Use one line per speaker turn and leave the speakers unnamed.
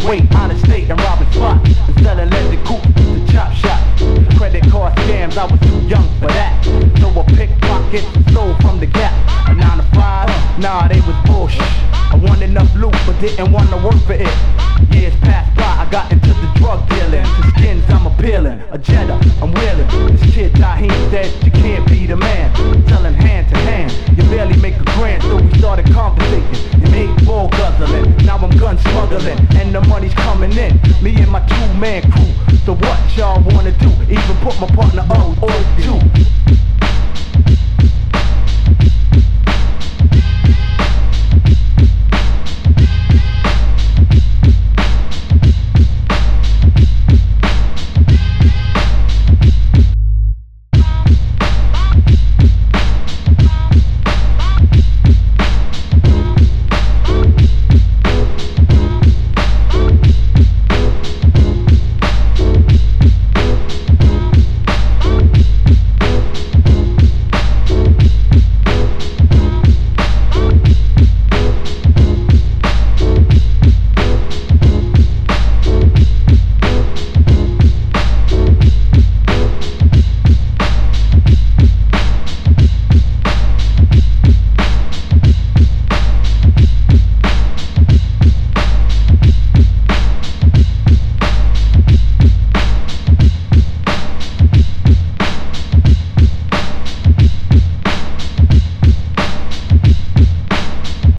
and wait on a snake and robbing spots. and selling leather the to chop shop. Credit card scams, I was too young for that. So I pickpocket stole from the gap. A nine to five, nah, they was bullshit. I wanted enough loot, but didn't want to work for it. Years passed by, I got into the drug dealing. The skins I'm appealing, a Jetta, I'm willing. This kid Taheem said, you can't be the man. Tell him. Gun smuggling, and the money's coming in. Me and my two man crew. So what y'all wanna do? Even put my partner on, or two.